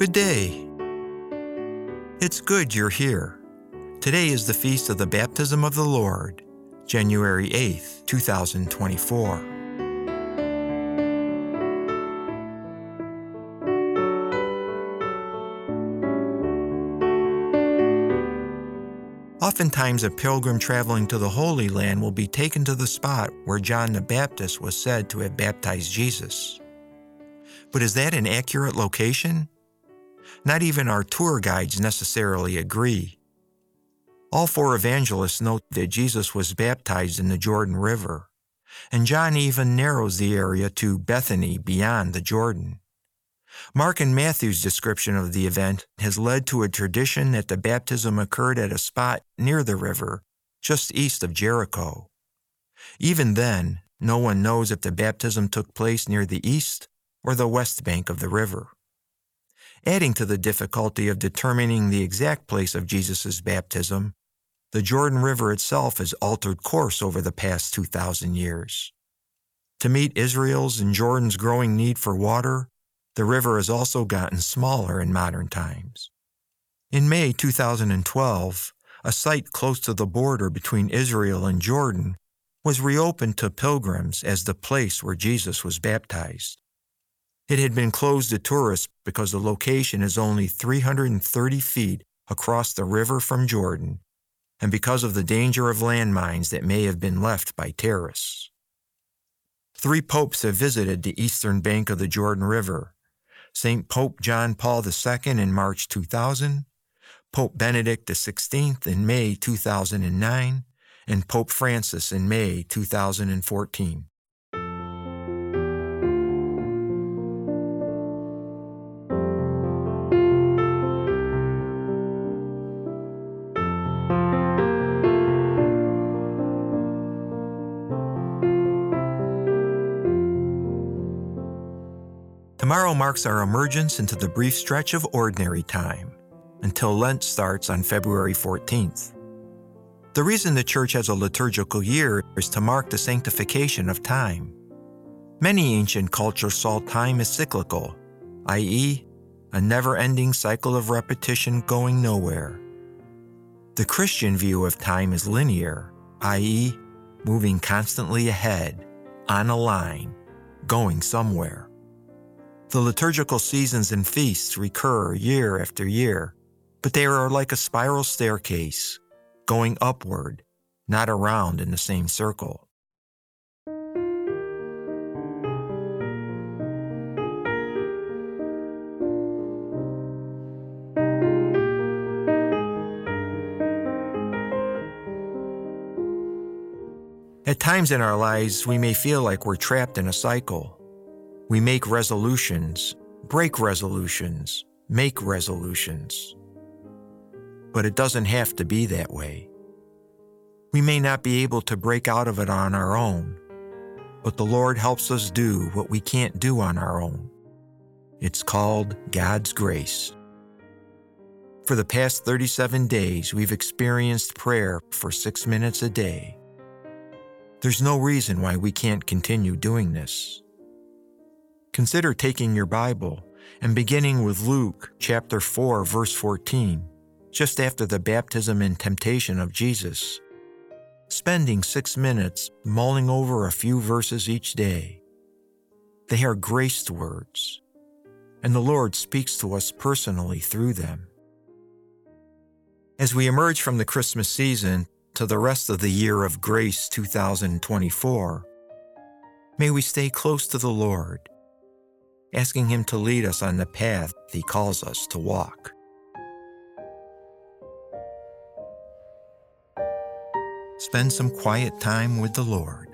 Good day. It's good you're here. Today is the feast of the baptism of the Lord, January 8th, 2024. Oftentimes, a pilgrim traveling to the Holy Land will be taken to the spot where John the Baptist was said to have baptized Jesus. But is that an accurate location? Not even our tour guides necessarily agree. All four evangelists note that Jesus was baptized in the Jordan River, and John even narrows the area to Bethany beyond the Jordan. Mark and Matthew's description of the event has led to a tradition that the baptism occurred at a spot near the river, just east of Jericho. Even then, no one knows if the baptism took place near the east or the west bank of the river adding to the difficulty of determining the exact place of Jesus' baptism, the Jordan River itself has altered course over the past 2,000 years. To meet Israel's and Jordan's growing need for water, the river has also gotten smaller in modern times. In May 2012, a site close to the border between Israel and Jordan was reopened to pilgrims as the place where Jesus was baptized. It had been closed to tourists because the location is only 330 feet across the river from Jordan and because of the danger of landmines that may have been left by terrorists. Three popes have visited the eastern bank of the Jordan River St. Pope John Paul II in March 2000, Pope Benedict XVI in May 2009, and Pope Francis in May 2014. Tomorrow marks our emergence into the brief stretch of ordinary time until Lent starts on February 14th. The reason the Church has a liturgical year is to mark the sanctification of time. Many ancient cultures saw time as cyclical, i.e., a never ending cycle of repetition going nowhere. The Christian view of time is linear, i.e., moving constantly ahead, on a line, going somewhere. The liturgical seasons and feasts recur year after year, but they are like a spiral staircase, going upward, not around in the same circle. At times in our lives, we may feel like we're trapped in a cycle we make resolutions, break resolutions, make resolutions. But it doesn't have to be that way. We may not be able to break out of it on our own, but the Lord helps us do what we can't do on our own. It's called God's grace. For the past 37 days, we've experienced prayer for six minutes a day. There's no reason why we can't continue doing this. Consider taking your Bible and beginning with Luke chapter 4 verse 14, just after the baptism and temptation of Jesus. Spending 6 minutes mulling over a few verses each day. They are graced words, and the Lord speaks to us personally through them. As we emerge from the Christmas season to the rest of the year of grace 2024, may we stay close to the Lord asking Him to lead us on the path He calls us to walk. Spend some quiet time with the Lord.